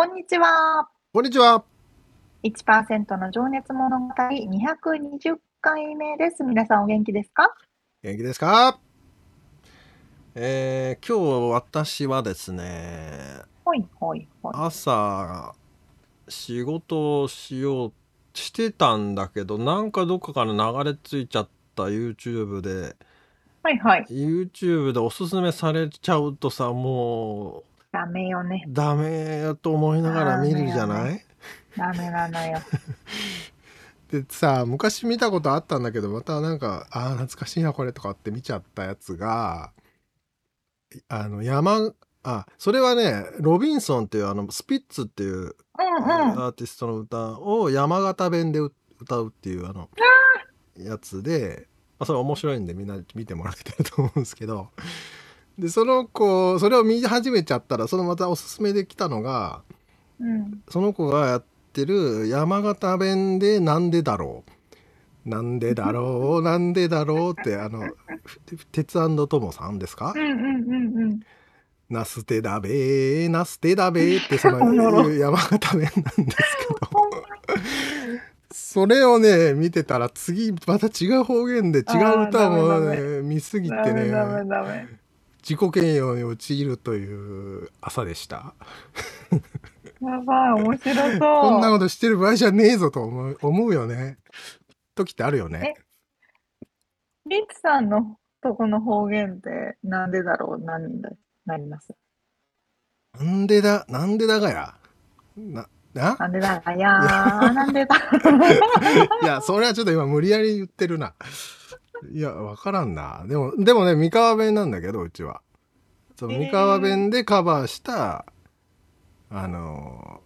こんにちは。こんにちは。1%の情熱物語220回目です。皆さんお元気ですか？元気ですか？えー、今日私はですね、ほいほいほい朝仕事をしようしてたんだけど、なんかどっかから流れ着いちゃった YouTube で、はいはい。YouTube でおすすめされちゃうとさ、もうダメよね。ダメよと思いながら見るじゃない、ダメなのよ。でさ昔見たことあったんだけどまたなんかあ懐かしいなこれとかって見ちゃったやつがあの山あそれはねロビンソンっていうあのスピッツっていう、うんうん、アーティストの歌を山形弁で歌うっていうあのやつで、まあ、それ面白いんでみんな見てもらいたいと思うんですけどでその子それを見始めちゃったらそのまたおすすめできたのが、うん、その子がやってる山形弁で「なんでだろう」「なんでだろうなんでだろう」ってあの鉄ともさんですか、うんうんうんうん。ナステダベーナステダベーって その山形弁なんですけど。それをね見てたら次また違う方言で違う歌もね見すぎてね自己嫌悪に陥るという朝でした。やばい、面白そう。こんなことしてる場合じゃねえぞと思う思うよね。時ってあるよね。リツさんのとこの方言ってなんでだろう何だなります？なんでだ、なんでだがや？な、な？なんでだがやなんでだ。いや、それはちょっと今無理やり言ってるな。いや、わからんな。でも、でもね、三河弁なんだけど、うちは。その三河弁でカバーした、えー、あの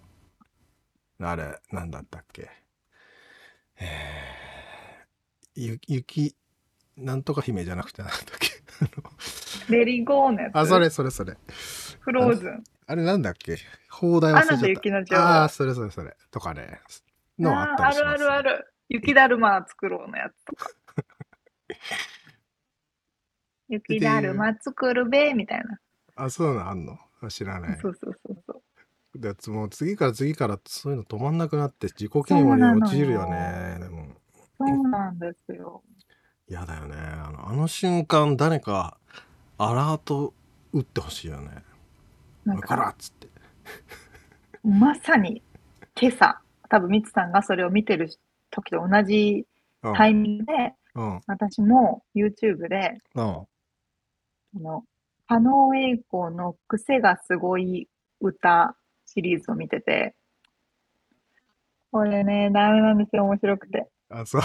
ー、あれ、なんだったっけ。えー、ゆ、雪、なんとか姫じゃなくてなんだっけ。レリゴーネあ、それそれそれ。フローズン。あれなんだっけ？放題忘れちゃった。ああ、それそれそれ。とかね。のあったりします、ね、あるあるある。雪だるま作ろうのやつとか。雪だるま作るべみたいな。あ、そうなのあんの？知らない。そうそうそうそう。だもう次から次からそういうの止まんなくなって自己嫌悪に陥るよね。でも。そうなんですよ。嫌だよね。あのあの瞬間誰かアラート打ってほしいよね。わからっつって。まさに今朝、多分ミツさんがそれを見てる時と同じタイミングで、うん、私も YouTube で、うん、あの、加納栄子の癖がすごい歌シリーズを見てて、これね、ダメなんですよ、面白くて。あ、そう。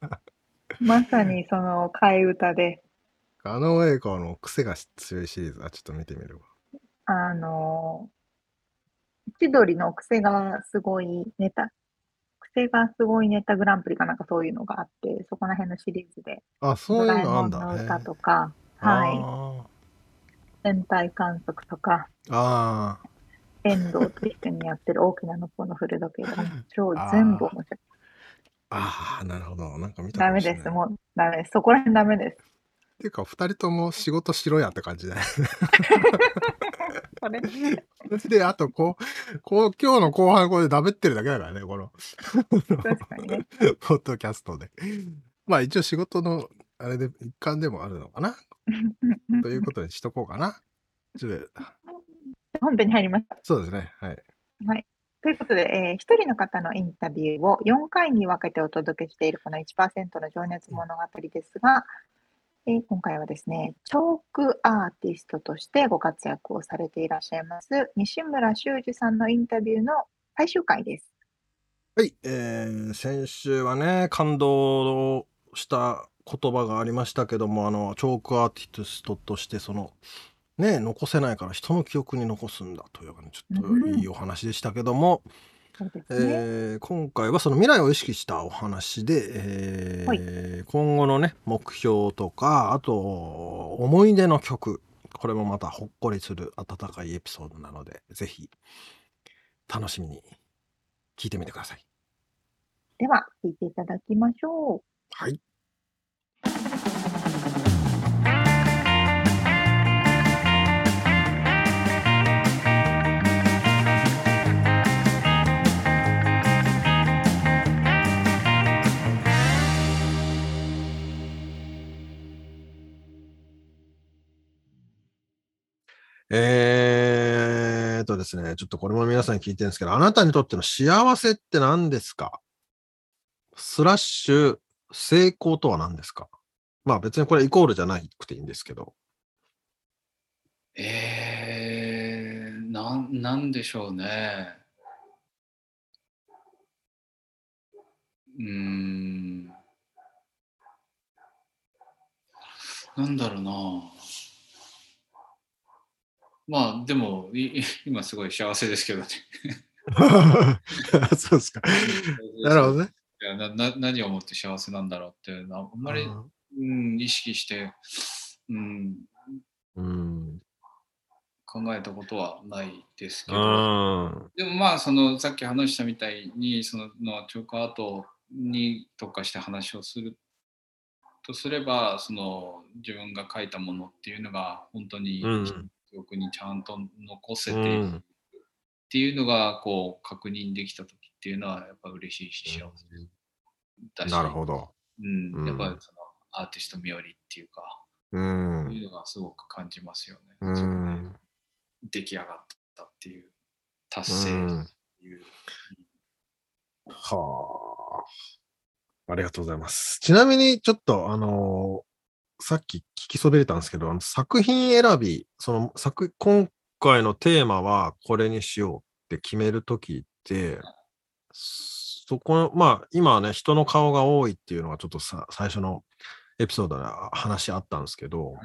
まさにその替え歌で。加納栄子の癖が強いシリーズ、あ、ちょっと見てみるわ。あの、千鳥の癖がすごいネタ、癖がすごいネタグランプリかなんかそういうのがあって、そこら辺のシリーズで。あ、そういうのあんだ、ね。の歌とか、はい。天体観測とか、ああ。遠藤と一緒にやってる大きなのっぽの古時計とか、超全部面白い。ああ、なるほど。なんか見たダメです。もうダメです。そこら辺ダメです。っていうか、二人とも仕事しろやって感じだよね。で、あと、こう、こう、今日の後半これでダメってるだけだからね、この。ね。ポッドキャストで。まあ一応仕事の、あれで、一環でもあるのかな。ということにしとこうかな。本編に入りました。そうですね。はい。はい。ということで、えー、1人の方のインタビューを4回に分けてお届けしているこの1%の情熱物語ですが、えー、今回はですね、チョークアーティストとしてご活躍をされていらっしゃいます西村修二さんのインタビューの最終回です。はい、えー、先週はね、感動した言葉がありましたけども、あの、チョークアーティストとして、その、ね、残せないから人の記憶に残すんだという、ちょっといいお話でしたけども、ね。えー、今回はその未来を意識したお話で、えーはい、今後のね目標とかあと思い出の曲。これもまたほっこりする温かいエピソードなのでぜひ楽しみに聞いてみてください。では聞いていただきましょう。はいえーとですね、ちょっとこれも皆さんに聞いてるんですけど、あなたにとっての幸せって何ですか？スラッシュ成功とは何ですか？まあ別にこれイコールじゃなくていいんですけど。えー、な、なんでしょうね。うーん。なんだろうな。まあでもい今すごい幸せですけどね。そうですか。なるほどね。いやなな何をもって幸せなんだろうってあんまり、うん、意識して、うん、うん、考えたことはないですけど、でもまあそのさっき話したみたいにそののチョークアートに特化して話をするとすればその自分が書いたものっていうのが本当に、うん記憶にちゃんと残せてっていうのがこう確認できた時っていうのはやっぱ嬉しいし幸せだし、なるほど、うん、やっぱりそのアーティスト冥利っていうか、うん、そういうのがすごく感じますよね。うん、出来上がったっていう達成っていう。はあ。ありがとうございます。ちなみに、ちょっと、あのさっき聞きそびれたんですけど、あの作品選び、その作、今回のテーマはこれにしようって決めるときって、そこ、まあ、今はね、人の顔が多いっていうのがちょっとさ、最初のエピソードで話あったんですけど、はい、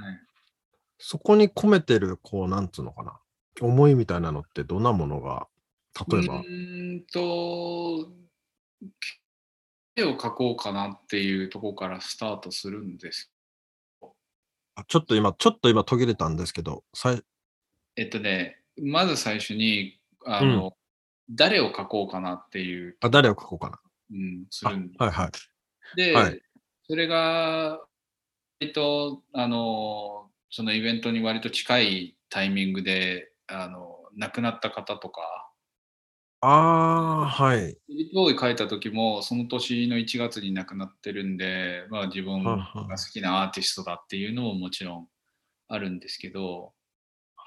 そこに込めてる、こう、なんつうのかな、思いみたいなのってどんなものが、例えば？うんと、絵を描こうかなっていうところからスタートするんですちょっと今、ちょっと今途切れたんですけど、さいえっとね、まず最初に、あの、うん、誰を書こうかなっていう。あ、誰を書こうかな。うん、するんはいはい。で、はい、それが、えっと、あの、そのイベントに割と近いタイミングで、あの、亡くなった方とか、ああ、はい。ボーイ書いた時も、その年の1月に亡くなってるんで、まあ自分が好きなアーティストだっていうのももちろんあるんですけど、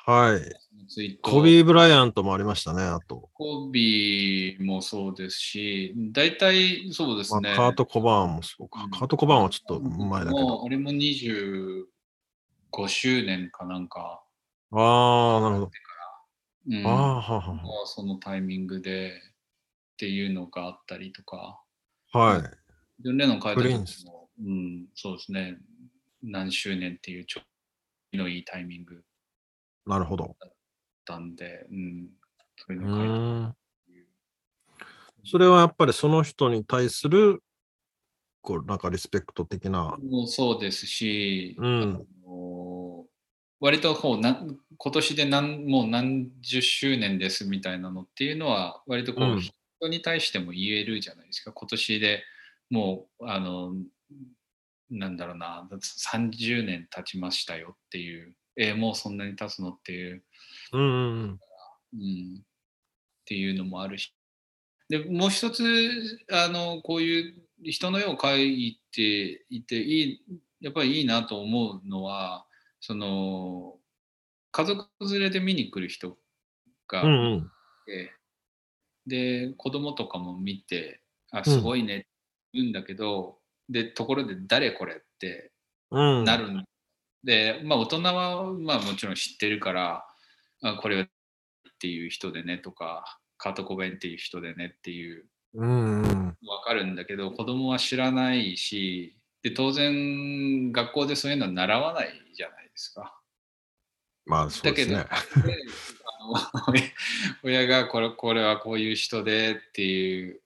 はい。コビー・ブライアントもありましたね、あと。コビーもそうですし、大体そうですね。まあ、カート・コバーンもそうか。うん、カート・コバーンはちょっと前だけど。あれも25周年かなんか。ああ、なるほど。うん、あははそのタイミングでっていうのがあったりとか。はい。ジョン・レノン書いた時も、うん、そうですね。何周年っていうちょのいいタイミング。なるほど。だったんで、うん、そういうの書いてそれはやっぱりその人に対するこうなんかリスペクト的な。もそうですし、うん、割とこうな今年で何もう何十周年ですみたいなのっていうのは割とこう、人に対しても言えるじゃないですか。今年でもうあのなんだろうな30年経ちましたよっていう。えー、もうそんなに経つのっていう、うん、うん、っていうのもあるし。でもう一つあのこういう人の絵を描いていていいやっぱりいいなと思うのはその家族連れで見に来る人が、うんうん、で子供とかも見てあすごいねって言うんだけど、うん、でところで誰これってなるん、うん、でまあ大人はまあもちろん知ってるからあこれっていう人でねとかカート・コベンっていう人でねっていううん分かるんだけど子供は知らないしで当然学校でそういうのは習わないですか？まあそうですね。親がこれこれはこういう人でっていう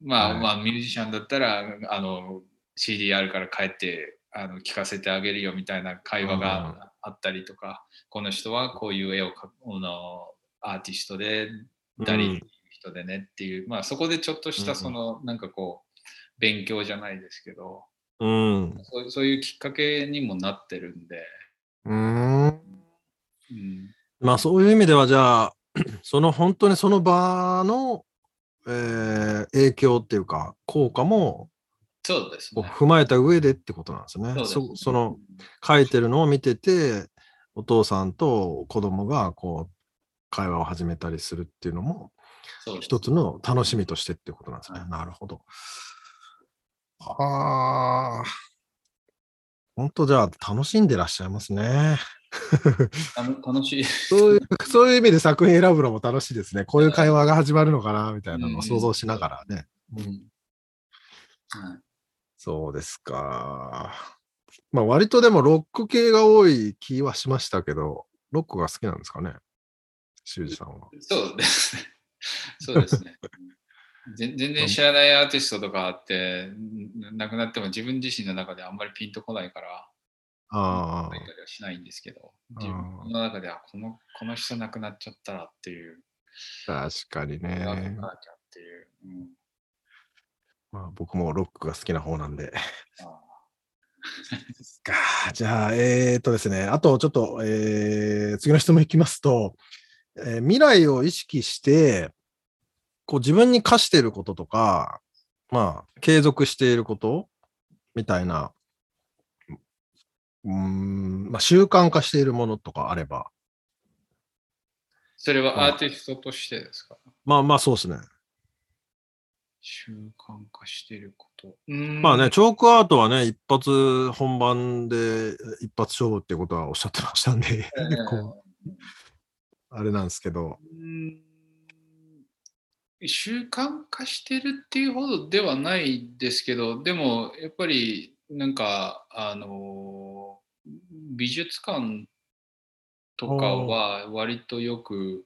まあ、はい、まあミュージシャンだったらあの CD あるから帰ってあの聞かせてあげるよみたいな会話があったりとか、うん、この人はこういう絵を描くのアーティストで誰っていう人でねっていう、うん、まあそこでちょっとしたその、うん、なんかこう勉強じゃないですけど、うん、そうそういうきっかけにもなってるんで。うん、うん、まあそういう意味ではじゃあ その本当にその場の、えー、影響っていうか効果もそうです、ね、踏まえた上でってことなんですね。そ、ね、その書いてるのを見ててお父さんと子供がこう会話を始めたりするっていうのも一つの楽しみとしてってことなんですね。なるほど。はあ。本当じゃあ楽しんでらっしゃいますね。楽しいそういう。そういう意味で作品選ぶのも楽しいですね。こういう会話が始まるのかなみたいなのを想像しながらね。うん、そうですか。まあ割とでもロック系が多い気はしましたけど、ロックが好きなんですかね？修二さんは。そうですね。そうですね。全然知らないアーティストとかあって亡くなっても自分自身の中であんまりピンとこないからああ。しないんですけど自分の中ではこのこの人亡くなっちゃったらっていう。確かにね。っていう、うん、まあ僕もロックが好きな方なんで。かじゃあえー、っとですね。あとちょっと、えー、次の質問いきますと、えー、未来を意識してこう自分に課していることとか、まあ、継続していることみたいな、うん、まあ、習慣化しているものとかあれば。それはアーティストとしてですか、まあまあそうですね。習慣化していること。まあね、チョークアートはね、一発本番で一発勝負っていうことはおっしゃってましたんで、えー、あれなんですけど。うん習慣化してるっていうほどではないですけどでもやっぱりなんかあの美術館とかは割とよく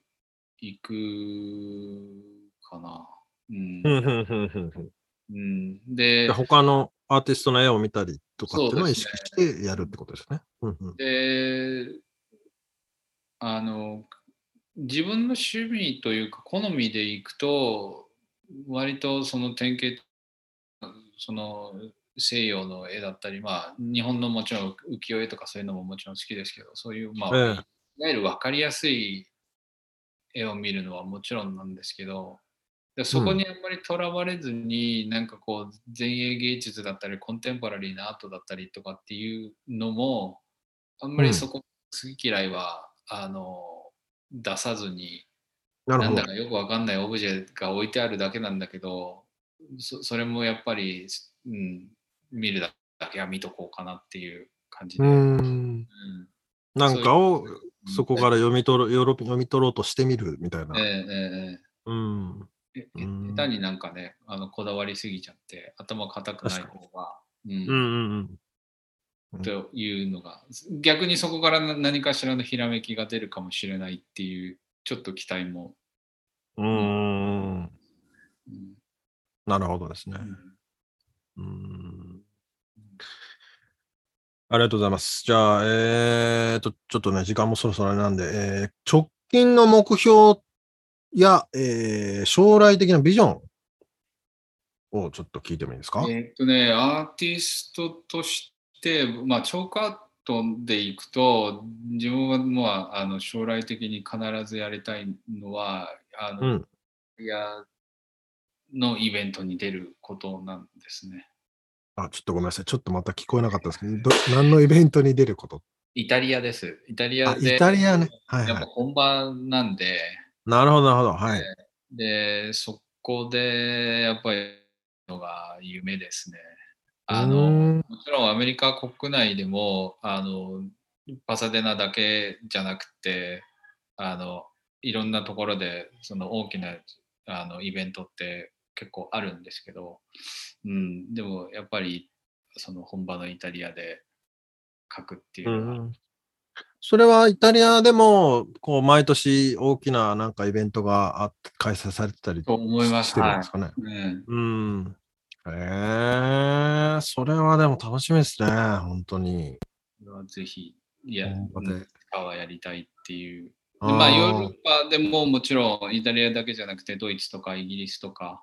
行くかな。うん、うん、で他のアーティストの絵を見たりとかっていうのを意識してやるってことですね。であの自分の趣味というか好みでいくと割とその典型その西洋の絵だったりまあ日本のもちろん浮世絵とかそういうのももちろん好きですけどそういうまあ、いわゆる分かりやすい絵を見るのはもちろんなんですけどでそこにあんまりとらわれずに、うん、なんかこう前衛芸術だったりコンテンポラリーなアートだったりとかっていうのもあんまりそこ好き嫌いは、うん、あの出さずになんだかよくわかんないオブジェが置いてあるだけなんだけどそそれもやっぱり、うん、見るだけは見とこうかなっていう感じで。うんなんかをそこから読み取る、読み取ろうとしてみるみたいな。えー、えー、うん。え下手になんかねあのこだわりすぎちゃって頭固くない方が。うん、うんうんというのが、逆にそこから何かしらのひらめきが出るかもしれないっていうちょっと期待も。うん。うん、なるほどですね。うん。うんありがとうございます。じゃあ、えーと、ちょっとね、時間もそろそろなんで、えー、直近の目標や、えー、将来的なビジョンをちょっと聞いてもいいですか？えっとね、アーティストとし、まあ、チョークアートでいくと自分は、まあ、あの将来的に必ずやりたいのはあの、うん、いやのイベントに出ることなんですね。あ、ちょっとごめんなさい。ちょっとまた聞こえなかったですけど、何のイベントに出ること？イタリアです。イタリアで。イタリアね。はい、はい、やっぱ本場なんで。なるほど、なるほど。はい。で、そこでやっぱりのが夢ですね。あのもちろんアメリカ国内でもあのパサデナだけじゃなくてあのいろんなところでその大きなあのイベントって結構あるんですけど、うん、でもやっぱりその本場のイタリアで書くっていうのは、それはイタリアでも、こう、毎年大きななんかイベントがあ開催されてたりと思います。してるんですかね？はい。うん。へえー、それはでも楽しみですね、本当に。ぜひ、いや、カはやりたいっていう。でまあ、ヨーロッパでももちろんイタリアだけじゃなくて、ドイツとかイギリスとか、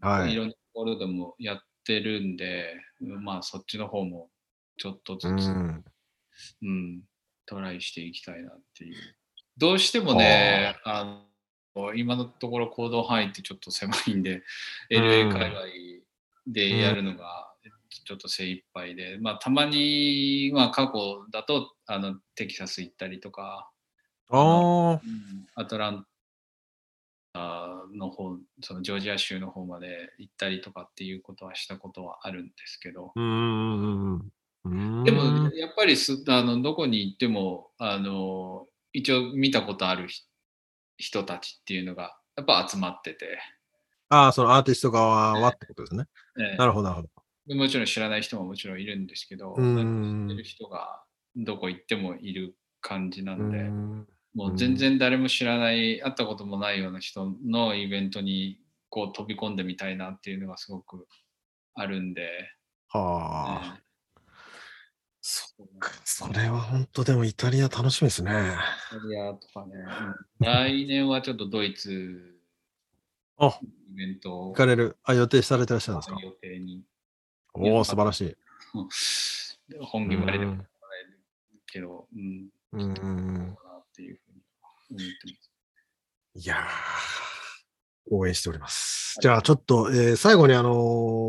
はい、いろんなところでもやってるんで、まあ、そっちの方もちょっとずつ、うん、うん、トライしていきたいなっていう。どうしてもね、あの今のところ行動範囲ってちょっと狭いんで、LA 海外でやるのがちょっと精一杯で、まあ、たまに、まあ、過去だとあのテキサス行ったりとか、あアトランタの方、そのジョージア州の方まで行ったりとかっていうことはしたことはあるんですけど、うんでもやっぱりすあのどこに行ってもあの一応見たことある人たちっていうのがやっぱ集まってて。ああ、そのアーティスト側はってことですね。ねなるほど、なるほど。もちろん知らない人ももちろんいるんですけど、知ってる人がどこ行ってもいる感じなんで、もう全然誰も知らない、会ったこともないような人のイベントにこう飛び込んでみたいなっていうのがすごくあるんで。はあ。ねそそれは本当でもイタリア楽しみですね。イタリアとかね。来年はちょっとドイツあイベント行かれる。あ、予定されてらっしゃるんですか？予定に。おお、素晴らしい。本気まででもらえるけど、うん。うん。うんっていうふうに思ってます。いや応援しております。じゃあちょっと、えー、最後にあの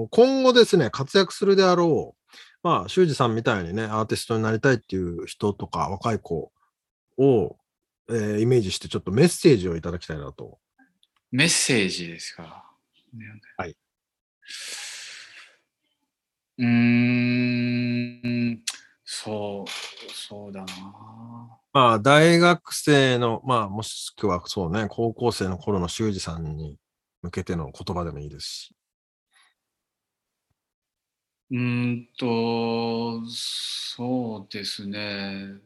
ー、今後ですね、活躍するであろう、まあ、修二さんみたいにね、アーティストになりたいっていう人とか、若い子を、えー、イメージして、ちょっとメッセージをいただきたいなと。メッセージですか？はい。うーん、そう、そうだな。まあ、大学生の、まあ、もしくはそうね、高校生の頃の修二さんに向けての言葉でもいいですし。うんと、そうですね。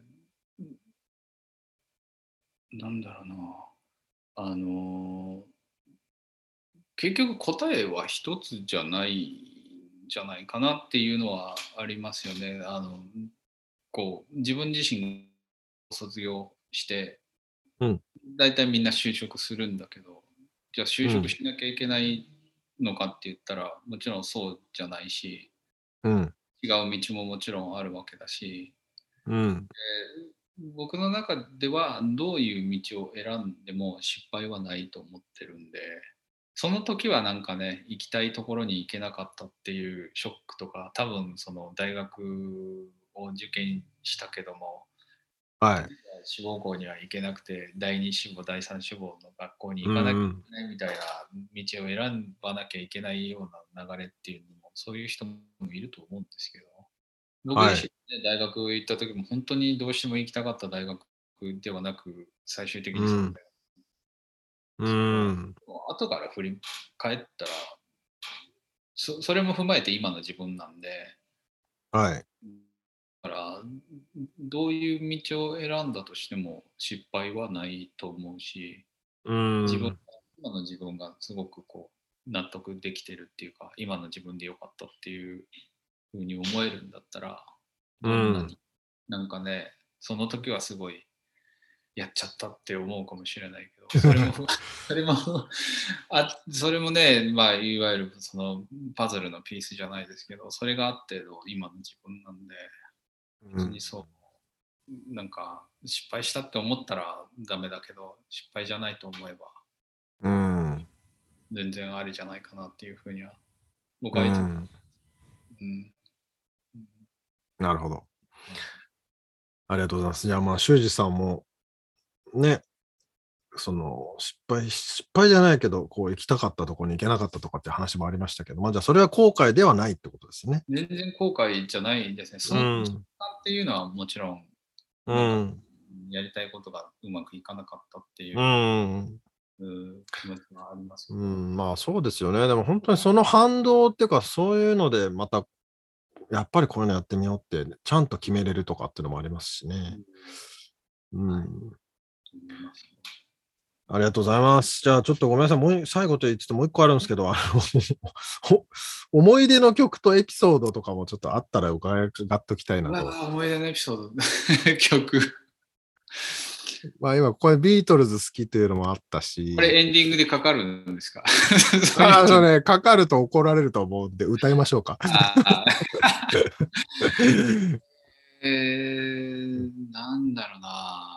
なんだろうな。あの、結局答えは一つじゃないんじゃないかなっていうのはありますよね。あの、こう、自分自身卒業して、うん。大体みんな就職するんだけど、じゃあ就職しなきゃいけないのかって言ったら、もちろんそうじゃないし、うん、違う道ももちろんあるわけだし、うん、僕の中ではどういう道を選んでも失敗はないと思ってるんでその時はなんかね行きたいところに行けなかったっていうショックとか多分その大学を受験したけども、はい、志望校には行けなくて第2志望第3志望の学校に行かなきゃいけないみたいな道を選ばなきゃいけないような流れっていうのもそういう人もいると思うんですけど。僕自身、ね、大学行った時も本当にどうしても行きたかった大学ではなく最終的にうん、後から振り返ったらそそれも踏まえて今の自分なんで、はい、だからどういう道を選んだとしても失敗はないと思うし、うん、自分今の自分がすごくこう納得できてるっていうか今の自分でよかったっていうふうに思えるんだったらうん、なんかねその時はすごいやっちゃったって思うかもしれないけど それもそれもあそれもね、まあ、いわゆるそのパズルのピースじゃないですけどそれがあっての今の自分なんで別にそう、うん、なんか失敗したって思ったらダメだけど失敗じゃないと思えば、うん、全然ありじゃないかなっていうふうには僕は言ってます。うんなるほど。ありがとうございます。じゃあ、まあ、修二さんも、ね、その失敗、失敗じゃないけど、こう行きたかったところに行けなかったとかって話もありましたけど、まあじゃあそれは後悔ではないってことですね。全然後悔じゃないですね。その時間っていうのはもちろん、うん、やりたいことがうまくいかなかったっていう。うん気持ちがあります、ね、うん、まあそうですよね。でも本当にその反動っていうか、そういうのでまた、やっぱりこういうのやってみようって、ちゃんと決めれるとかっていうのもありますしね。うん。うんありがとうございます。じゃあちょっとごめんなさい。もう最後と言ってもう一個あるんですけど、あの 思い出の曲とエピソードとかもちょっとあったら伺っときたいなと。思い出のエピソード、曲。まあ今、これビートルズ好きっていうのもあったし。これエンディングでかかるんですか？あのね、かかると怒られると思うんで、歌いましょうか。えー、なんだろうな。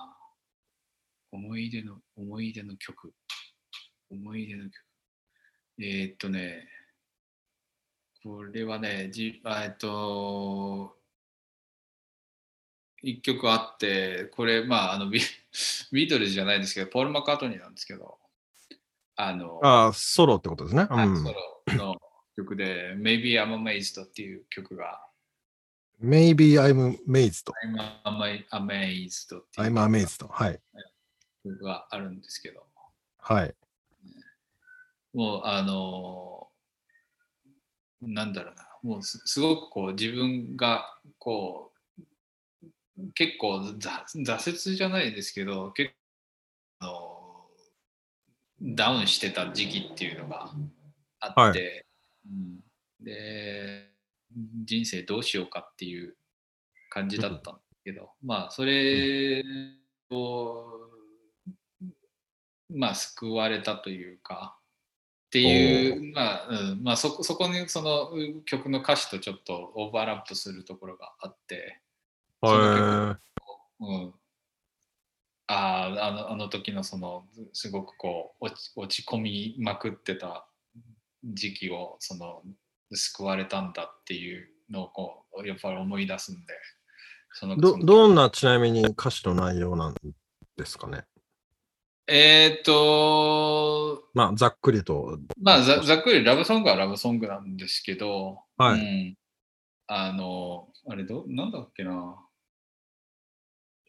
思い出の、思い出の曲。思い出の曲。えー、っとね、これはね、じえっと、一曲あって、これ、まあ、あのビ、ビートルズじゃないですけど、ポール・マッカートニーなんですけど、あの、あソロってことですね。うん、ソロの曲で、Maybe I'm Amazed っていう曲が。Maybe I'm Amazed. I'm Amazed. I'm Amazed. はい。があるんですけど、はい。もう、あの、なんだろうな、もうすごくこう自分がこう、結構挫折じゃないですけど、結構ダウンしてた時期っていうのがあって、はい、うん、で、人生どうしようかっていう感じだったんだけど、まあ、それを、まあ、救われたというか、っていう、まあ、うん、まあそこ、そこにその曲の歌詞とちょっとオーバーラップするところがあって、その曲うん、ああのあの時のそのすごくこう落ち落ち込みまくってた時期をその救われたんだっていうのをこうやっぱり思い出すんでそのどどんなちなみに歌詞の内容なんですかね？えっ、とまあ、ざっくりと。まあざ、ざっくりラブソングはラブソングなんですけど、はい。うん、あの、あれど、なんだっけな。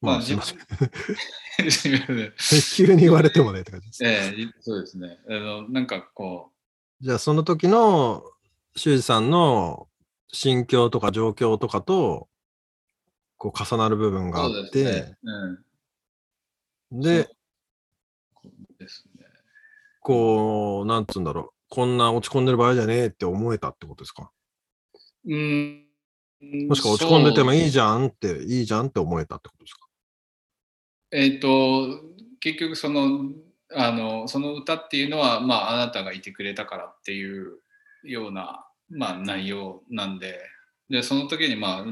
まあ、すみません。急に言われてもねって感じです。ええそうですね。あの、なんかこう。じゃあ、その時の修二さんの心境とか状況とかと、こう重なる部分があって、で、ねうん、で。こう、なんつうんだろう。こんな落ち込んでる場合じゃねえって思えたってことですか？うん。もしくは落ち込んでてもいいじゃんって、いいじゃんって思えたってことですか？えっ、ー、と、結局その、あの、その歌っていうのは、まあ、あなたがいてくれたからっていうような、まあ、内容なんで、で、その時に、まあ、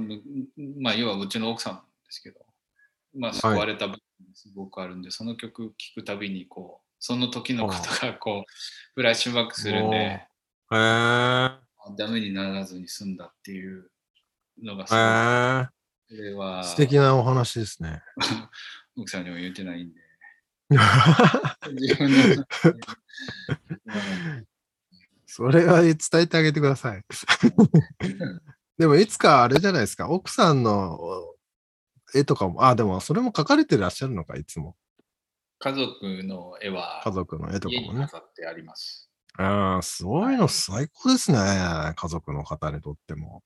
まあ、要はうちの奥さんですけど、まあ、救われた部分すごくあるんで、はい、その曲聴くたびにこうその時のことがこうフラッシュバックするんで、へダメにならずに済んだっていうのがすごい。それは素敵なお話ですね。奥さんにも言ってないんで。それは伝えてあげてください。でもいつかあれじゃないですか、奥さんの絵とかも、あ、でもそれも描かれてらっしゃるのか、いつも。家族の絵は家族の絵とかもね。飾ってあります。ああ、すごいの最高ですね。家族の方にとっても。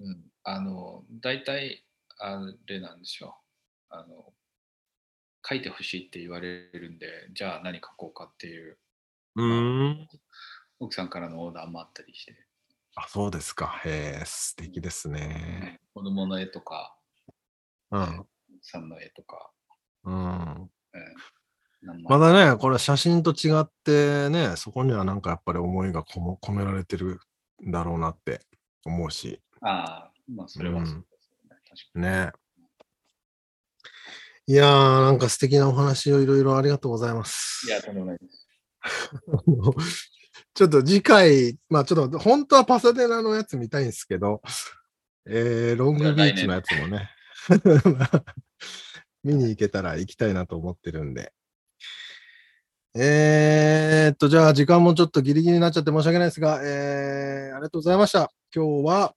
うん、あの、大体、あれなんでしょう。あの、書いてほしいって言われるんで、じゃあ何書こうかっていう。うん。奥さんからのオーダーもあったりして。あ、そうですか。へえ、素敵ですね。子供の絵とか、うん。さんの絵とか。うん。まだね、これ写真と違ってね、そこにはなんかやっぱり思いが込込められてるんだろうなって思うし。ああ、まあそれはそうですね。うん、ね。いやー、なんか素敵なお話をいろいろありがとうございます。いや、とんでもないです。ちょっと次回、まあちょっと本当はパサデナのやつ見たいんですけど、えー、ロングビーチのやつもね。見に行けたら行きたいなと思ってるんで。えー、っと、じゃあ時間もちょっとギリギリになっちゃって申し訳ないですが、えー、ありがとうございました。今日は、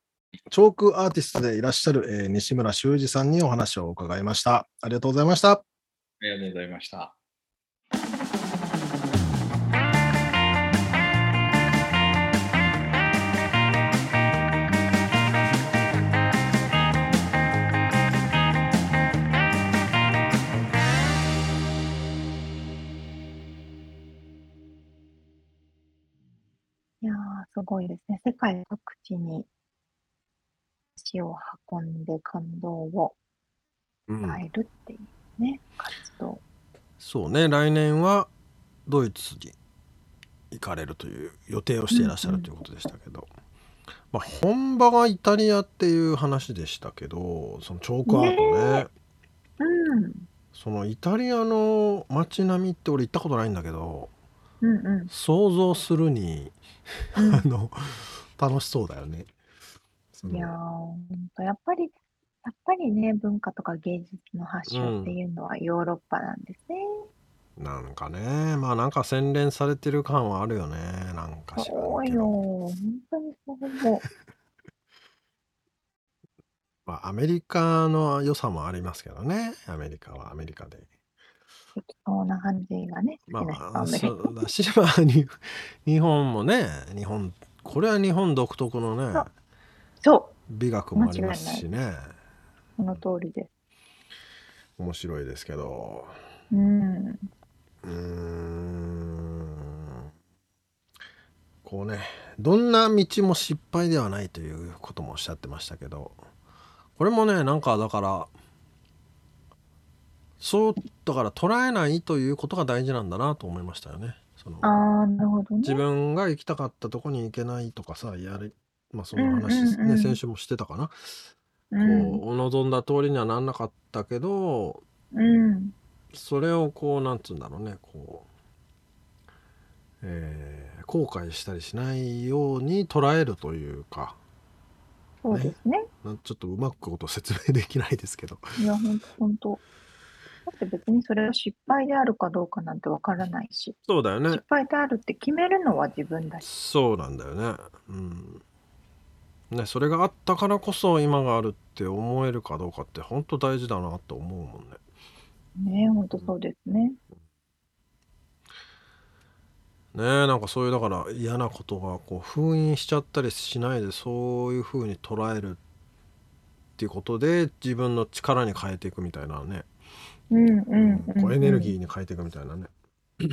チョークアーティストでいらっしゃる、えー、西村修二さんにお話を伺いました。ありがとうございました。ありがとうございました。すごいですね。世界各地に足を運んで感動を伝えるっていうね、活動。そうね、来年はドイツに行かれるという予定をしていらっしゃるということでしたけど、まあ、本場がイタリアっていう話でしたけどそのチョークアートねうん。そのイタリアの街並みって俺行ったことないんだけどうんうん。想像するに あの楽しそうだよね。いややっぱりやっぱりね、文化とか芸術の発祥っていうのはヨーロッパなんですね。なんかね、まあなんか洗練されてる感はあるよね。なんか知らそうよ、ほんとにそう思う。まあアメリカの良さもありますけどね。アメリカはアメリカで。適当な感じがね、好きな人まあ、そうだし、まあ、に日本もね、日本、これは日本独特のね、そう、美学もありますしね。その通りです。面白いですけど。うん。うーん。こうね、どんな道も失敗ではないということもおっしゃってましたけど、これもね、なんかだから、そうだから捉えないということが大事なんだなと思いましたよね。そのあなるほどね。自分が行きたかったとこに行けないとかさやるまあその話ね、うんうんうん、先週もしてたかな、うん、こう望んだ通りにはなんなかったけど、うん、それをこうなんつうんだろうねこう、えー、後悔したりしないように捉えるというか。そうですね。ねちょっとうまくこと説明できないですけど。いや、本当本当だって別にそれが失敗であるかどうかなんてわからないし、そうだよね失。敗であるって決めるのは自分だし。そうなんだよね。うん。ね、それがあったからこそ今があるって思えるかどうかって本当大事だなって思うもんね。ね本当そうですね。ねなんかそういうだから嫌なことがこう封印しちゃったりしないでそういうふうに捉えるっていうことで自分の力に変えていくみたいなねうんうんうんこうエネルギーに変えていくみたいなね。そう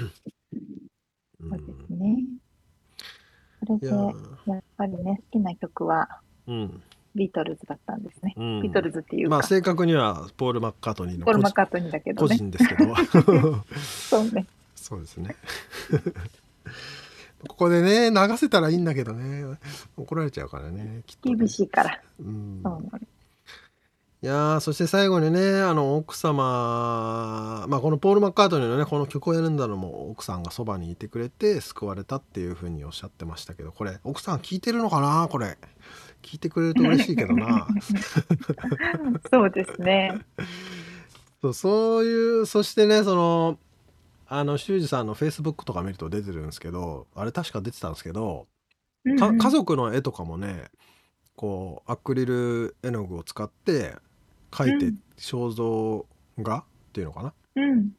ですね。それで、やっぱりね、好きな曲は、うん、ビートルズだったんですね。うん、ビートルズっていうまあ正確にはポール・マッカートニーのポール・マッカートニーだけど、ね、個人ですけど。そうね。そうですね。ここでね流せたらいいんだけどね怒られちゃうからねきっと、ね、厳しいから。うん、そういやそして最後にねあの奥様、まあ、このポール・マッカートニーのねこの曲を選んだのも奥さんがそばにいてくれて救われたっていうふうにおっしゃってましたけどこれ奥さん聞いてるのかな？これ。聞いてくれると嬉しいけどな。そうですね。そうそういうそしてねそのあの修二さんのフェイスブックとか見ると出てるんですけどあれ確か出てたんですけど、うんうん、家族の絵とかもねこうアクリル絵の具を使って書いて肖像画っていうのかな、うん。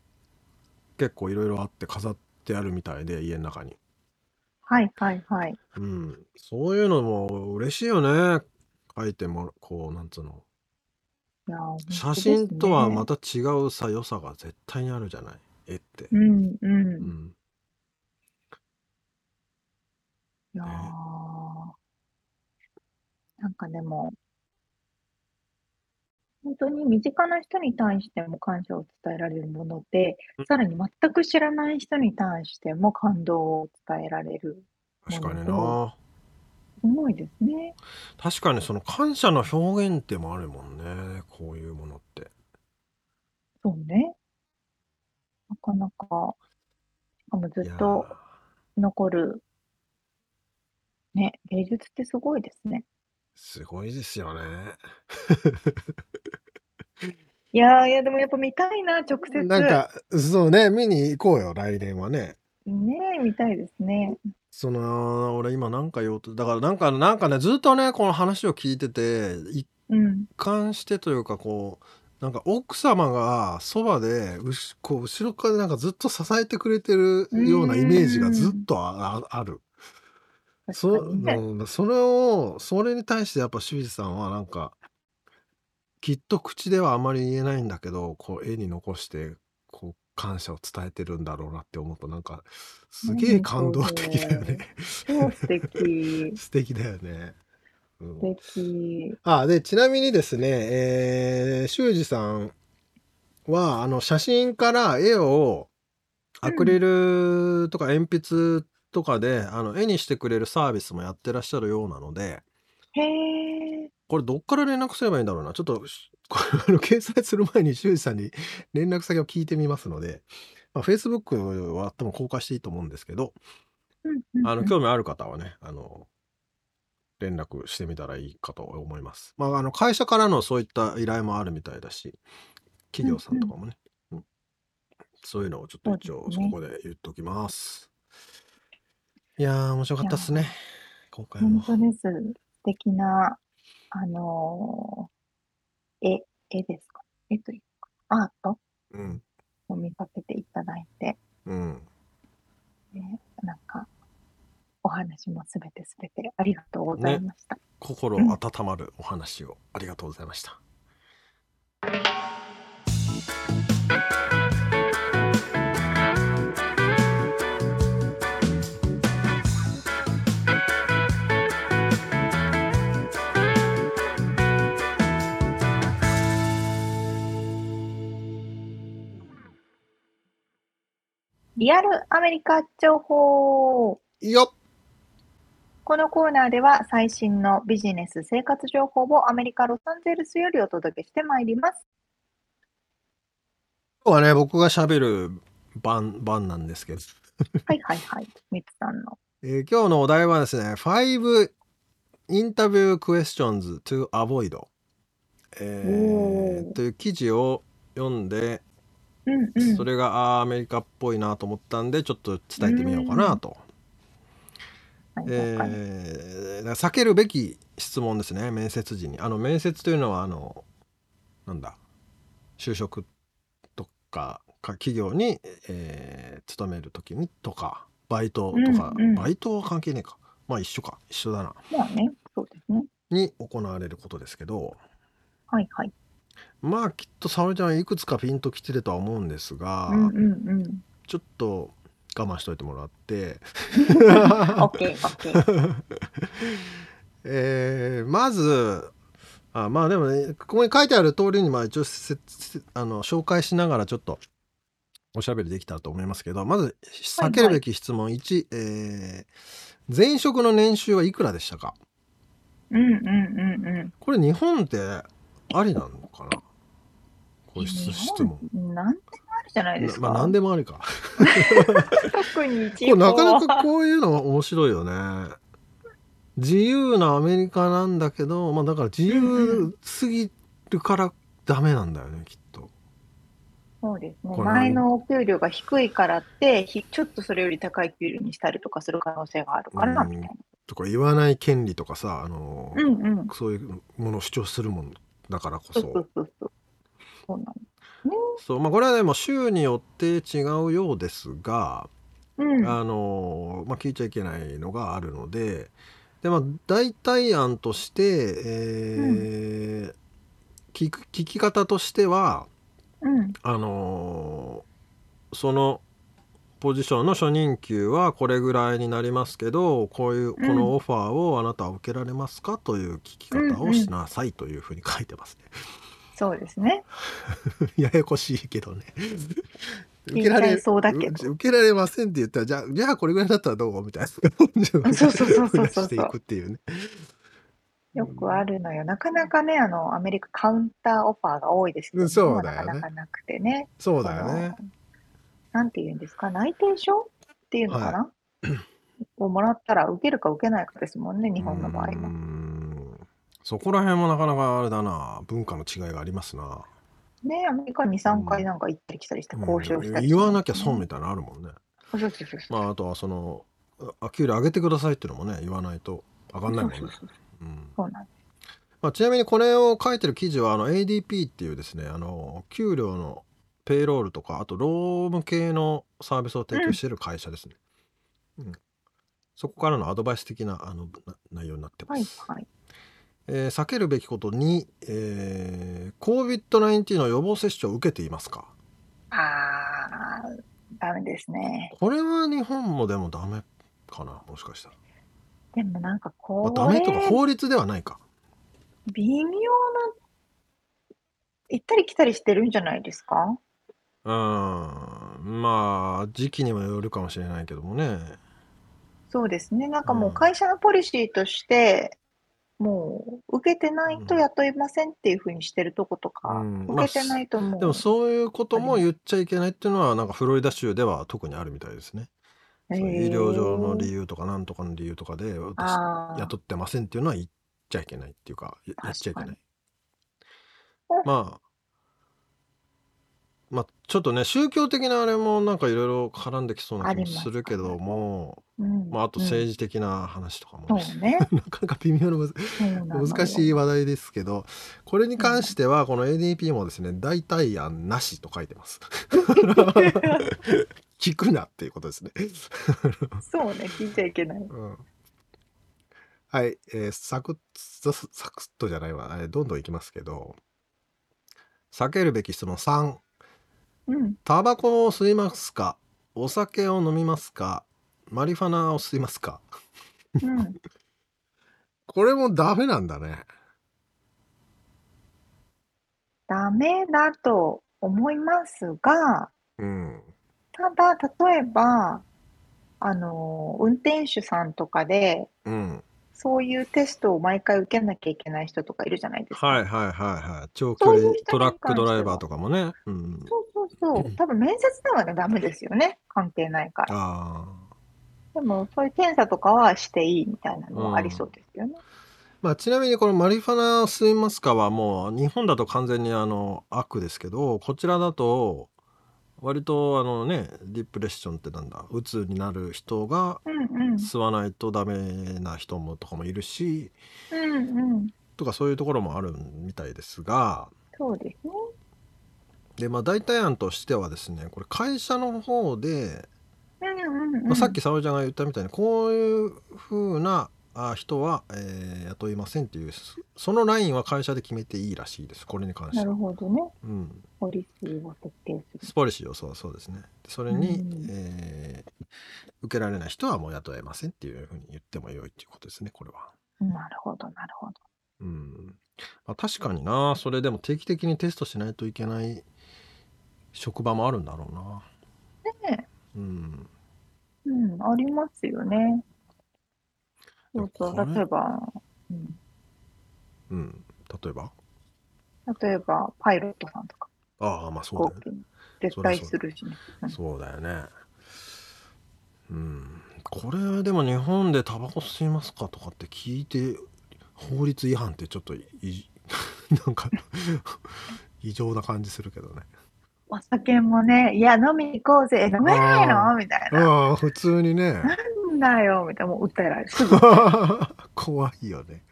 結構いろいろあって飾ってあるみたいで家の中に、はいはいはい。うん、そういうのも嬉しいよね。書いてもこうなんつうの。いや写真とはまた違うさ良さが絶対にあるじゃない？絵って、うんううん。ん、いやー。なんかでも本当に身近な人に対しても感謝を伝えられるもので、さらに全く知らない人に対しても感動を伝えられる確かにな。すごいですね。確かにその感謝の表現ってもあるもんね。こういうものって。そうね。なかなか、しかもずっと残る、ね、芸術ってすごいですね。すごいですよね。い いやいや、でもやっぱ見たいな、直接。なんか、そうね、見に行こうよ、来年はね。ねえ、見たいですね。その、俺今なんか言おうと、だからなんか、なんかね、ずっとね、この話を聞いてて、一貫してというか、こう、なんか奥様がそばでうしこう後ろからなんかずっと支えてくれてるようなイメージがずっとあある。そうん、それをそれに対してやっぱ修二さんはなんかきっと口ではあまり言えないんだけどこう絵に残してこう感謝を伝えてるんだろうなって思うとなんかすげえ感動的だよね。超 素敵。素敵だよね。素敵。あ、で、ちなみにですね、えー、修二さんは、あの、写真から絵を、アクリルとか鉛筆とかで、あの、絵にしてくれるサービスもやってらっしゃるようなので、へえ。これどっから連絡すればいいんだろうな。ちょっと、これ、あの、掲載する前に修二さんに連絡先を聞いてみますので、まあ、Facebook は多分公開していいと思うんですけど、あの、興味ある方はね、あの、連絡してみたらいいかと思います。まあ、あの会社からのそういった依頼もあるみたいだし、企業さんとかもね、うん、うん、そういうのをちょっと一応そこで言っときます。いやー、面白かったっすね、今回も。本当です。素敵な、あのー、絵、絵ですか？絵というか、アート、うん、を見かけていただいて、うん、ね、なんか、お話もすべてすべてありがとうございました。ね、心温まるお話をありがとうございました。リアルアメリカ情報よっこのコーナーでは最新のビジネス生活情報をアメリカ・ロサンゼルスよりお届けしてまいります。今日はね、僕がしゃべる番番なんですけど。はいはいはい。ミツさんの。えー、今日のお題はですね、5 Interview Questions to Avoid、えー、という記事を読んで、うんうん、それがアメリカっぽいなと思ったんで、ちょっと伝えてみようかなと。えー、避けるべき質問ですね面接時にあの面接というのはあのなんだ就職とか企業に、えー、勤める時にとかバイトとか、うんうん、バイトは関係ねえかまあ一緒か一緒だなまあねそうですねに行われることですけどはいはいまあきっと沙織ちゃんいくつかピンときてるとは思うんですが、うんうんうん、ちょっと我慢しといてもらって。えー、まず、あまあでもね、ここに書いてある通りに、まあ一応あの紹介しながらちょっとおしゃべりできたらと思いますけど、まず避けるべき質問。1、はいはい、えー、前職の年収はいくらでしたか？うんうんうんうん。これ日本ってありなのかな？こういう質問。なんるじゃないですか。まあ何でもあるか。特に一応。なかなかこういうの面白いよね。自由なアメリカなんだけど、まあだから自由すぎるからダメなんだよね、きっと。そうですね。前のお給料が低いからって、ちょっとそれより高い給料にしたりとかする可能性があるから、みたいな。とか言わない権利とかさ、あの、うんうん、そういうものを主張するもんだからこそ。そうそうそうそう。そうなんそうまあこれはねもう州によって違うようですが、うん、あのまあ聞いちゃいけないのがあるのででまあ代替案として、えー、うん、聞く聞き方としては、うん、あのそのポジションの初任給はこれぐらいになりますけどこういうこのオファーをあなたは受けられますか？という聞き方をしなさいというふうに書いてますね。そうですね。ややこしいけどね。受けられそうだけど受けられませんって言ったらじゃあじゃあこれぐらいだったらどう？みたいな そうそうそうそうそうしていくっていうね。よくあるのよ。なかなかね、あの、アメリカカウンターオファーが多いですけど、そうだよね。なかなかなくてね。そうだよね。なんて言うんですか、内定書っていうのかな、はい、をもらったら受けるか受けないかですもんね、日本の場合も。そこら辺もなかなかあれだな。文化の違いがありますな。ね、アメリカ2、3回なんか行ったり来たりして交渉したり、言わなきゃ損みたいなのあるもんね。そうそうそうまああとはそのあ給料上げてくださいっていうのもね言わないと上がんないもんね。そうなんまあ、ちなみにこれを書いてる記事はあの ADP っていうですねあの給料のペイロールとかあと労務系のサービスを提供している会社ですね、うん、そこからのアドバイス的なあの内容になってます、はいはい、えー、避けるべきことに、えー、COVID-19 の予防接種を受けていますか？あーダメですね。これは日本もでもダメかな？もしかしたら。でもなんかこう、まあ、ダメとか法律ではないか。微妙な行ったり来たりしてるんじゃないですか？うん。まあ時期にもよるかもしれないけどもね。そうですね。なんかもう会社のポリシーとして、もう受けてないと雇いませんっていうふうにしてるとことか、うん。受けてないともう、でもそういうことも言っちゃいけないっていうのはなんかフロリダ州では特にあるみたいですね。そう医療上の理由とかなんとかの理由とかで私雇ってませんっていうのは言っちゃいけないっていうかやっちゃいけない。まあまあちょっとね宗教的なあれもなんかいろいろ絡んできそうな気もするけども、うんまあ、あと政治的な話とかも、そうね。なかなか微妙なむず難しい話題ですけどこれに関してはこの ADP もですね代替案なしと書いてます。聞くなっていうことですね。そうね、聞いちゃいけない。うんはい、えー、サクッサクッとじゃないわ、えーどんどんいきますけど避けるべき質問3うん。タバコを吸いますか？お酒を飲みますか？マリファナを吸いますか？うん。これもダメなんだね。ダメだと思いますが、うん。ただ、例えば、あの、運転手さんとかで、うん。そういうテストを毎回受けなきゃいけない人とかいるじゃないですか。はいはいはいはい。長距離トラックドライバーとかもね。うん。そうそうそう。多分面接ではね、ダメですよね。関係ないから。ああ。でも、そういう検査とかはしていいみたいなのはありそうですよね。まあ、ちなみにこのマリファナ吸いますかはもう日本だと完全にあの悪ですけどこちらだと割とあのねディプレッションってなんだうつになる人が吸わないとダメな人もとかもいるし、うんうん、とかそういうところもあるみたいですが。そうですね。でまあ代替案としてはですねこれ会社の方で、うんうん、まあ、さっき沙織ちゃんが言ったみたいにこういうふうなあ人は、えー、雇いませんっていうそのラインは会社で決めていいらしいです。これに関してなるほどね、うん、ポリシーを設定する。ポリシーをそうそうですね。それに、うん、えー、受けられない人はもう雇えませんっていうふうに言ってもよいっていうことですねこれは。なるほどなるほど。うん。まあ、確かにな。それでも定期的にテストしないといけない職場もあるんだろうな。ねえ。うん。うんありますよねそうそう、例えば、うん。うん。例えば？例えば、パイロットさんとか、ああ、まあそうだよね。絶対するしね。そうだよね。うん。これでも日本でタバコ吸いますかとかって聞いて法律違反ってちょっとい なんか 異常な感じするけどね。お酒もね、いや、飲み行こうぜ、飲めないの？みたいな。ああ、普通にね。なんだよ、みたいな、もう訴えられる。怖いよね。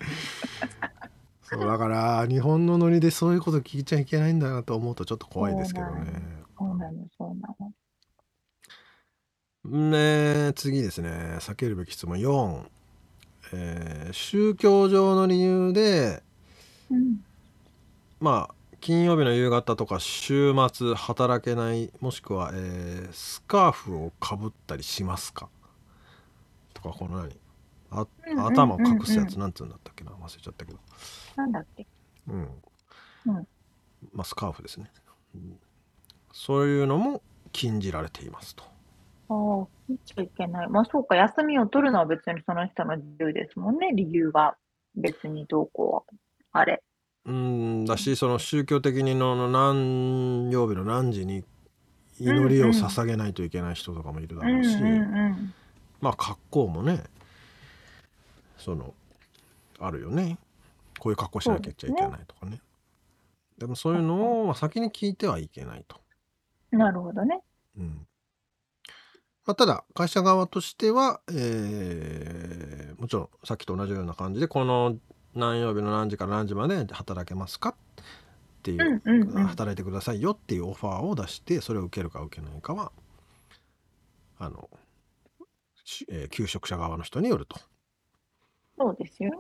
そうだから日本のノリでそういうこと聞いちゃいけないんだなと思うとちょっと怖いですけどね。そうなの、そうなの。ね次ですね避けるべき質問4、えー、宗教上の理由で、うん、まあ金曜日の夕方とか週末働けないもしくは、えー、スカーフをかぶったりしますか？とかこの何？あ頭を隠すやつなんつうんだったっけな？忘れちゃったけど。なんだっけ？うん、うん、まあスカーフですね、うん、そういうのも禁じられていますと。ああ見ちゃいけない。まあそうか休みを取るのは別にその人の自由ですもんね。理由が別にどうこうあれ。うんだしその宗教的にの何曜日の何時に祈りを捧げないといけない人とかもいるだろうし、まあ格好もねそのあるよねこういう格好しなきゃいけないとかね。でもそういうのを先に聞いてはいけないと。なるほどね。うんまあ、ただ会社側としては、えーもちろんさっきと同じような感じでこの何曜日の何時から何時まで働けますか？っていう、働いてくださいよっていうオファーを出してそれを受けるか受けないかはあの、しえー求職者側の人によると。そうですよね。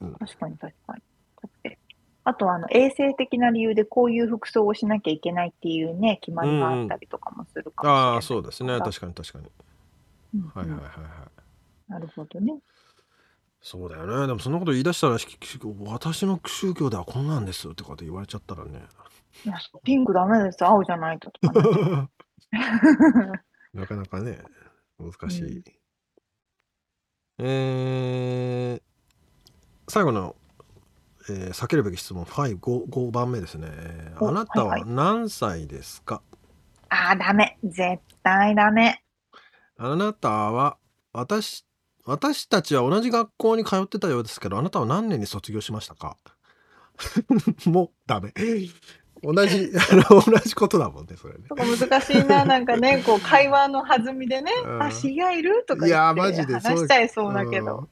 うん確かに確かに。だって、あとあの衛生的な理由でこういう服装をしなきゃいけないっていうね、決まりがあったりとかもするかもしれないああそうですね確かに確かに。うんはいはいはいはい。なるほどね。そうだよねでもそんなこと言い出したらし私の宗教ではこんなんですって言われちゃったらねいやピンクダメです、青じゃないととかね。なかなかね難しい、うん。えー最後の、えー避けるべき質問。5, 5, 5番目ですね。おあなたはいは何歳ですか、ああ、ダメ。絶対ダメ。あなたは私私たちは同じ学校に通ってたようですけどあなたは何年に卒業しましたか？もうダメ同じ あの同じことだもんねそれね。とか難しいな、なんかね、こう会話の弾みでね、うん。あ、知り合いいるとかいや言ってマジで話しちゃいそうだけうん。ど。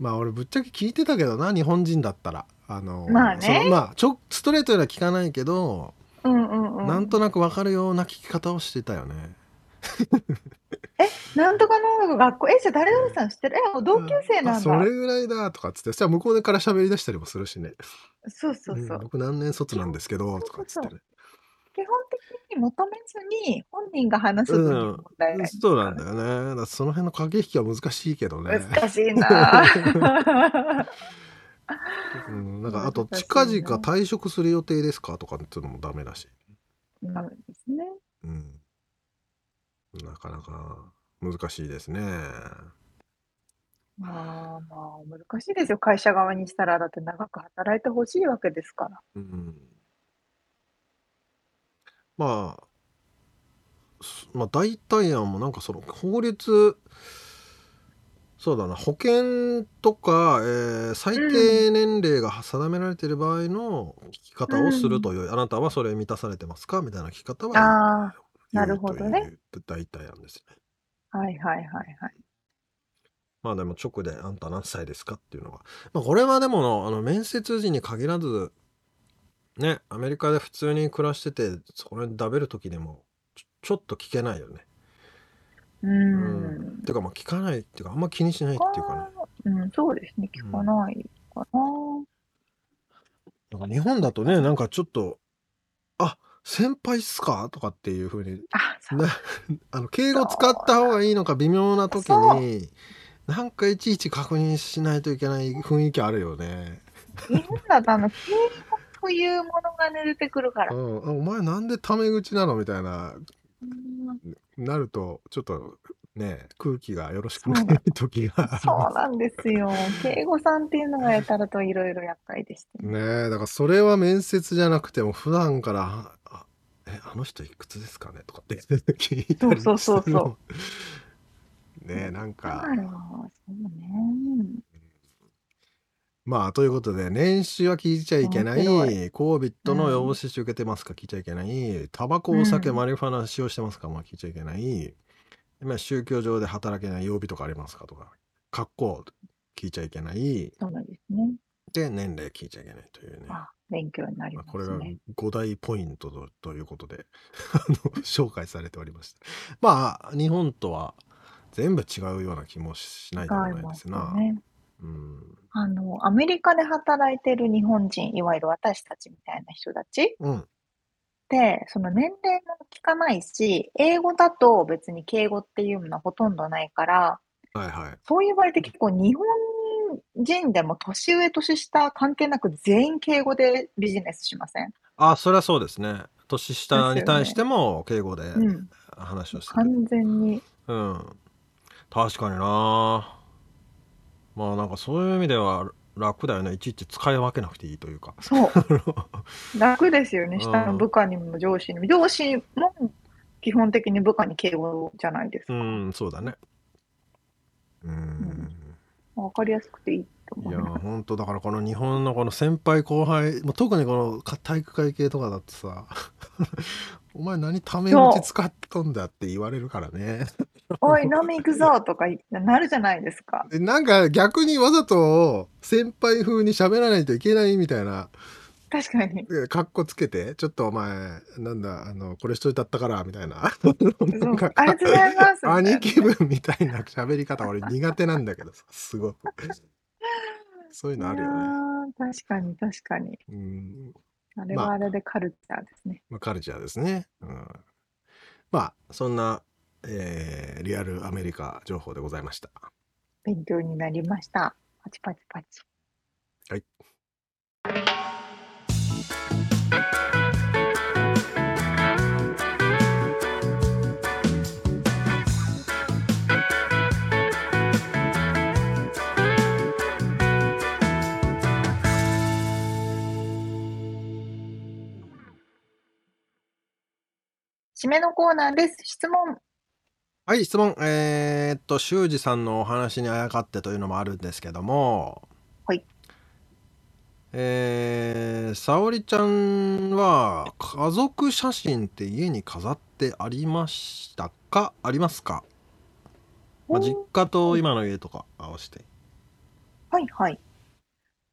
まあ俺ぶっちゃけ聞いてたけどな日本人だったら。あのまあね。まあちょストレートには聞かないけど、うんうんうん。なんとなく分かるような聞き方をしてたよね なんとかの学校、え、じゃあ誰々さん知ってる？え、もう同級生なんだ。あそれぐらいだとかっつってそしたら向こうから喋り出したりもするしね。そうそうそう。うん僕何年卒なんですけどとかっつってね。基本的に求めずに本人が話す分には問題ないですそうなんだよね。その辺の駆け引きは難しいけどね。難しいな。うん、なんかあと近な々退職する予定ですか？とかっていうのもダメだし、なるんですね。うん、なかなか難しいですね。まあまあ難しいですよ。会社側にしたらだって長く働いてほしいわけですから。うん、まあすまあ大体案もなんかその法律そうだな保険とか、えー最低年齢が定められている場合の聞き方をするという、あなたはそれ満たされてますか？みたいな聞き方はああ、なるほどね大体案ですね。はいはいはいはい。まあでも直であんた何歳ですかっていうのは。まあこれはでもあの面接時に限らずねアメリカで普通に暮らしててそれに食べる時でもちょちょっと聞けないよね。ううんん。てかまあ聞かないっていうかあんま気にしないっていうかね。うん、そうですね。聞かないかな。なんか日本だとねなんかちょっと「あ先輩っすか?」とかっていう風にあ、そう。な あの敬語使った方がいいのか微妙な時になんかいちいち確認しないといけない雰囲気あるよね。日本だとあの、敬語というものがね出てくるから。うん、あお前なんでタメ口なの？みたいなうんなるとちょっとね空気がよろしくない時があそうなんですよ。敬語さんっていうのがやたらといろいろ厄介でして、るねえだからそれは面接じゃなくても普段から「あえあの人いくつですかね?」とかって聞いたりそうそう。そうそうねえなんか。そうね。まあということで年収は聞いちゃいけない。面白 COVID のうん予防接種受けてますか？聞いちゃいけない。タバコお酒、うんマリファナ使用してますか？まあ聞いちゃいけない。今宗教上で働けない曜日とかありますか？とか。格好聞いちゃいけない。そうなんですね。で年齢聞いちゃいけないというね、あ、勉強になりままあ、これがすね。5大ポイントとということで 紹介されておりましたまあ日本とは全部違うような気もしないでも違いますすな。いでな、よね。うん。あの、アメリカで働いてる日本人、いわゆる私たちみたいな人たちうん。って、その年齢も聞かないし、英語だと別に敬語っていうのはほとんどないから、はいはい。そういう場合って結構日本人でも年上年下関係なく全員敬語でビジネスしません？あそれはそうですね年下に対しても敬語でうん。話をしてる、完全に。うん確かになまあなんかそういう意味では楽だよねいちいち使い分けなくていいというかそう。楽ですよね。うん下の部下にも上司にも。上司も基本的に部下に敬語じゃないですか。うんそうだねうんんわかりやすくていいと思いや。本当だからこの日本のこの先輩後輩もう特にこのか体育会系とかだとさ お前何タメ口使っとんだって言われるからねおい、飲み行くぞとかなるじゃないですか。でなんか逆にわざと先輩風に喋らないといけないみたいな確かに。えかっこつけてちょっとお前なんだあのこれしといたったからみたいなそなんかうありがとうございます。兄貴分みたいな喋り方俺苦手なんだけどさすごくそういうのあるよね確かに確かに。うんあれはあれでカルチャーですね。まあ、カルチャーですね。うん、まあそんな、えーリアルアメリカ情報でございました。勉強になりました。パチパチパチ。はい。締めのコーナーです。質問。はい質問。えーっと修二さんのお話にあやかってというのもあるんですけども。はい。えー、沙織ちゃんは家族写真って家に飾ってありましたか？ありますか、まあ、実家と今の家とか合わせて。はいはい。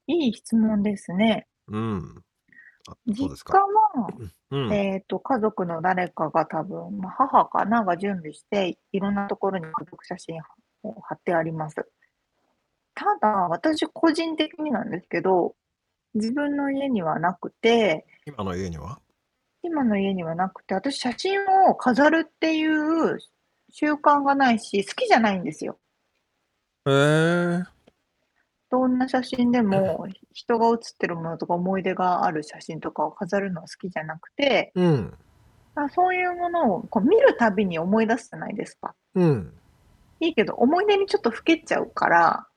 いい質問ですね。うん。あそう実家ですか。は、うんえっと、家族の誰かが多分、まあ、母かなが準備して、いろんなところに家族写真を貼ってあります。ただ、私個人的になんですけど、自分の家にはなくて、今の家には？今の家にはなくて、私写真を飾るっていう習慣がないし、好きじゃないんですよ。へえどんな写真でも人が写ってるものとか思い出がある写真とかを飾るのは好きじゃなくて、うん。あそういうものをこう見るたびに思い出すじゃないですか。うん。いいけど、思い出にちょっと老けちゃうから、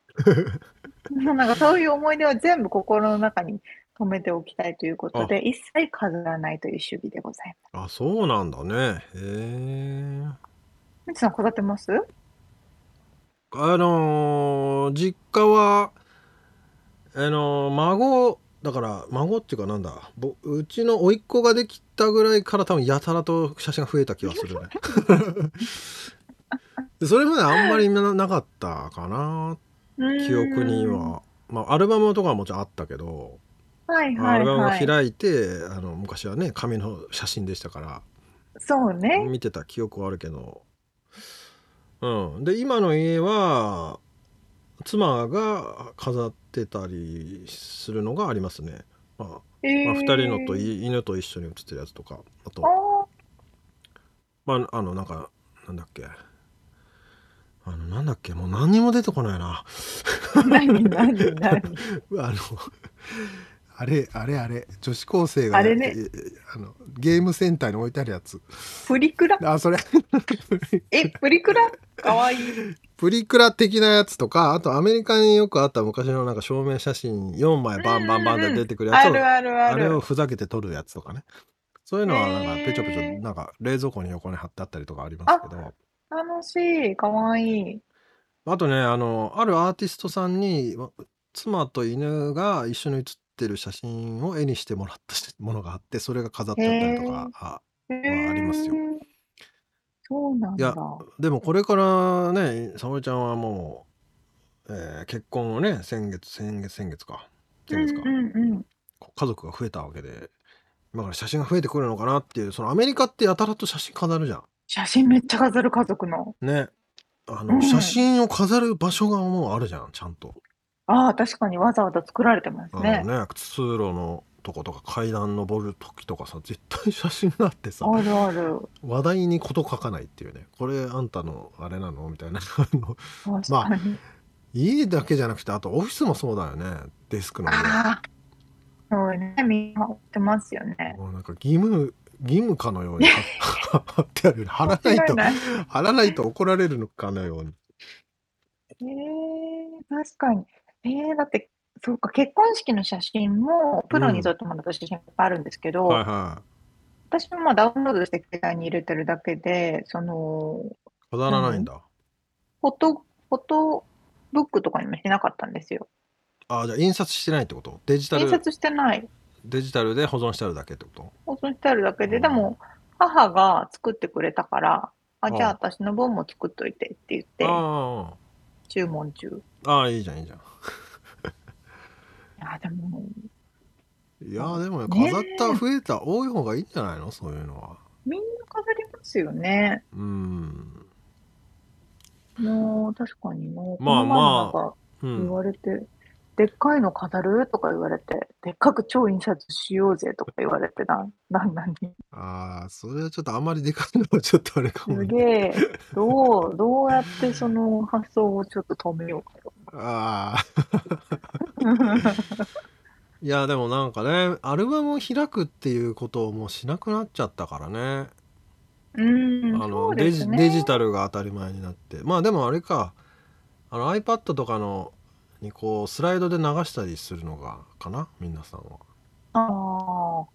なんかそういう思い出は全部心の中に留めておきたいということで、一切飾らないという主義でございまあそうなんだね。へえ。す。みつさん飾ってます？あのー実家はあのー孫だから孫っていうかなんだ？ぼうちの甥っ子ができたぐらいから多分やたらと写真が増えた気がするね でそれまであんまりななかったかな記憶に。はまあアルバムとかはもちろんあったけど、はいアはいルバムをはい。開いてあの昔はね紙の写真でしたからそうね。見てた記憶はあるけど、うん、で今の家は妻が飾ってたりするのがありますね。まあまあ、えー2人のとい犬と一緒に写ってるやつとかあとあまああのなんかなんだっけ。あのなんだっけ。もう何にも出てこないな。ー何何何？あのあれあれあれ。女子高生があれね。えあのゲームセンターに置いてあるやつ。プリクラ？あそれ。え、プリクラ？かわいい。プリクラ的なやつとかあとアメリカによくあった昔のなんか証明写真4枚バンバンバンで出てくるやつをあるあるああれをる。ふざけて撮るやつとかね。そういうのはなんかへー。ペチョペチョなんか冷蔵庫に横に貼ってあったりとかありますけど。楽しい。かわいい。あとねあのあるアーティストさんにわ妻と犬が一緒に写ってる写真を絵にしてもらった しものがあってそれが飾ってあったりとかあへありますよ。ーそうなんいやだ。でもこれからね沙織ちゃんはもう、えー結婚をね先月先月先月か。先月か、うんうん。うん。こう家族が増えたわけで今から写真が増えてくるのかなっていうそのアメリカってやたらと写真飾るじゃ写真めっちゃ飾る家族の。んね。あの、うん。写真を飾る場所がもうあるじゃんちゃんと、ああ、確かにわざわざ作られてますあね。のね通路のとことか階段登る時とかさ絶対写真があってさあるある。話題に事書かないっていうねこれあんたのあれなのみたいなあの確まあかに。家だけじゃなくてあとオフィスもそうだよねデスクの上ああ。そうね。みんな持ってますよね。もうなんか義務義務かのように貼貼ってあるよね貼らないと貼らないと怒られるのかのようにええ確かに。ええだって、そうか、結婚式の写真も、プロに撮ってもらった写真いっぱいあるんですけど、はいは私もまあダウンロードして携帯に入れてるだけで、その、い飾らないんだ、フォト、フォトブックとかにもしなかったんですよ。ああ、じゃあ印刷してないってこと？デジタル印刷してない。デジタルで保存してあるだけってこと？保存してあるだけで、でも、母が作ってくれたから、あ、じゃあ私の分も作っといてって言って、あ注文中。あ、ああ、いいじゃん、いいじゃん。いや、でも、いやーでも飾った増えた多い方がいいんじゃないの？そういうのは。みんな飾りますよね。うん。もう、確かにもう、まあこの前もなんか言うん。われて、でっかいの飾る？とか言われて、でっかく超印刷しようぜとか言われてな、旦那に。ああそれはちょっとあんまりでかいのはちょっとあれかもね。すげえ、どう、どうやってその発想をちょっと止めようかと。ああ いやでもなんかねアルバムを開くっていうことをもうしなくなっちゃったからね。うん、そあのね。デジデジタルが当たり前になって。まあでもあれかあの iPad とかのにこうスライドで流したりするのがかな皆さんは。あ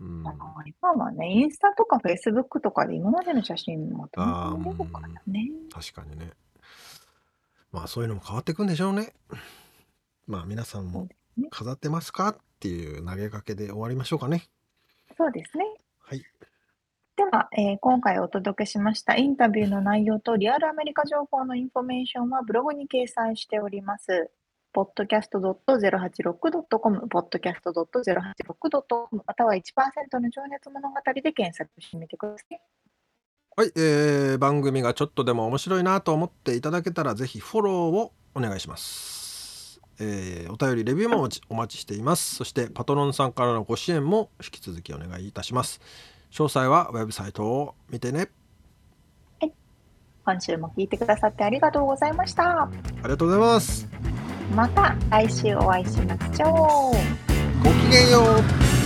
うん、あ、今はね、インスタとかフェイスブックとかで今までの写真まとめて見れるからね。確かにねまあそういうのも変わっていくんでしょうねまあ皆さんも飾ってますかっていう投げかけで終わりましょうかねそうですね。はいでは、えー今回お届けしましたインタビューの内容とリアルアメリカ情報のインフォメーションはブログに掲載しております。podcast.086.com、podcast.086.com、または1%の情熱物語で検索してみてください。はい、えー番組がちょっとでも面白いなと思っていただけたらぜひフォローをお願いします、えーお便りレビューもお待ちしています。そしてパトロンさんからのご支援も引き続きお願いいたします。詳細はウェブサイトを見てね。今週も聞いてくださってありがとうございました。ありがとうございます。また来週お会いしましょう。ごきげんよう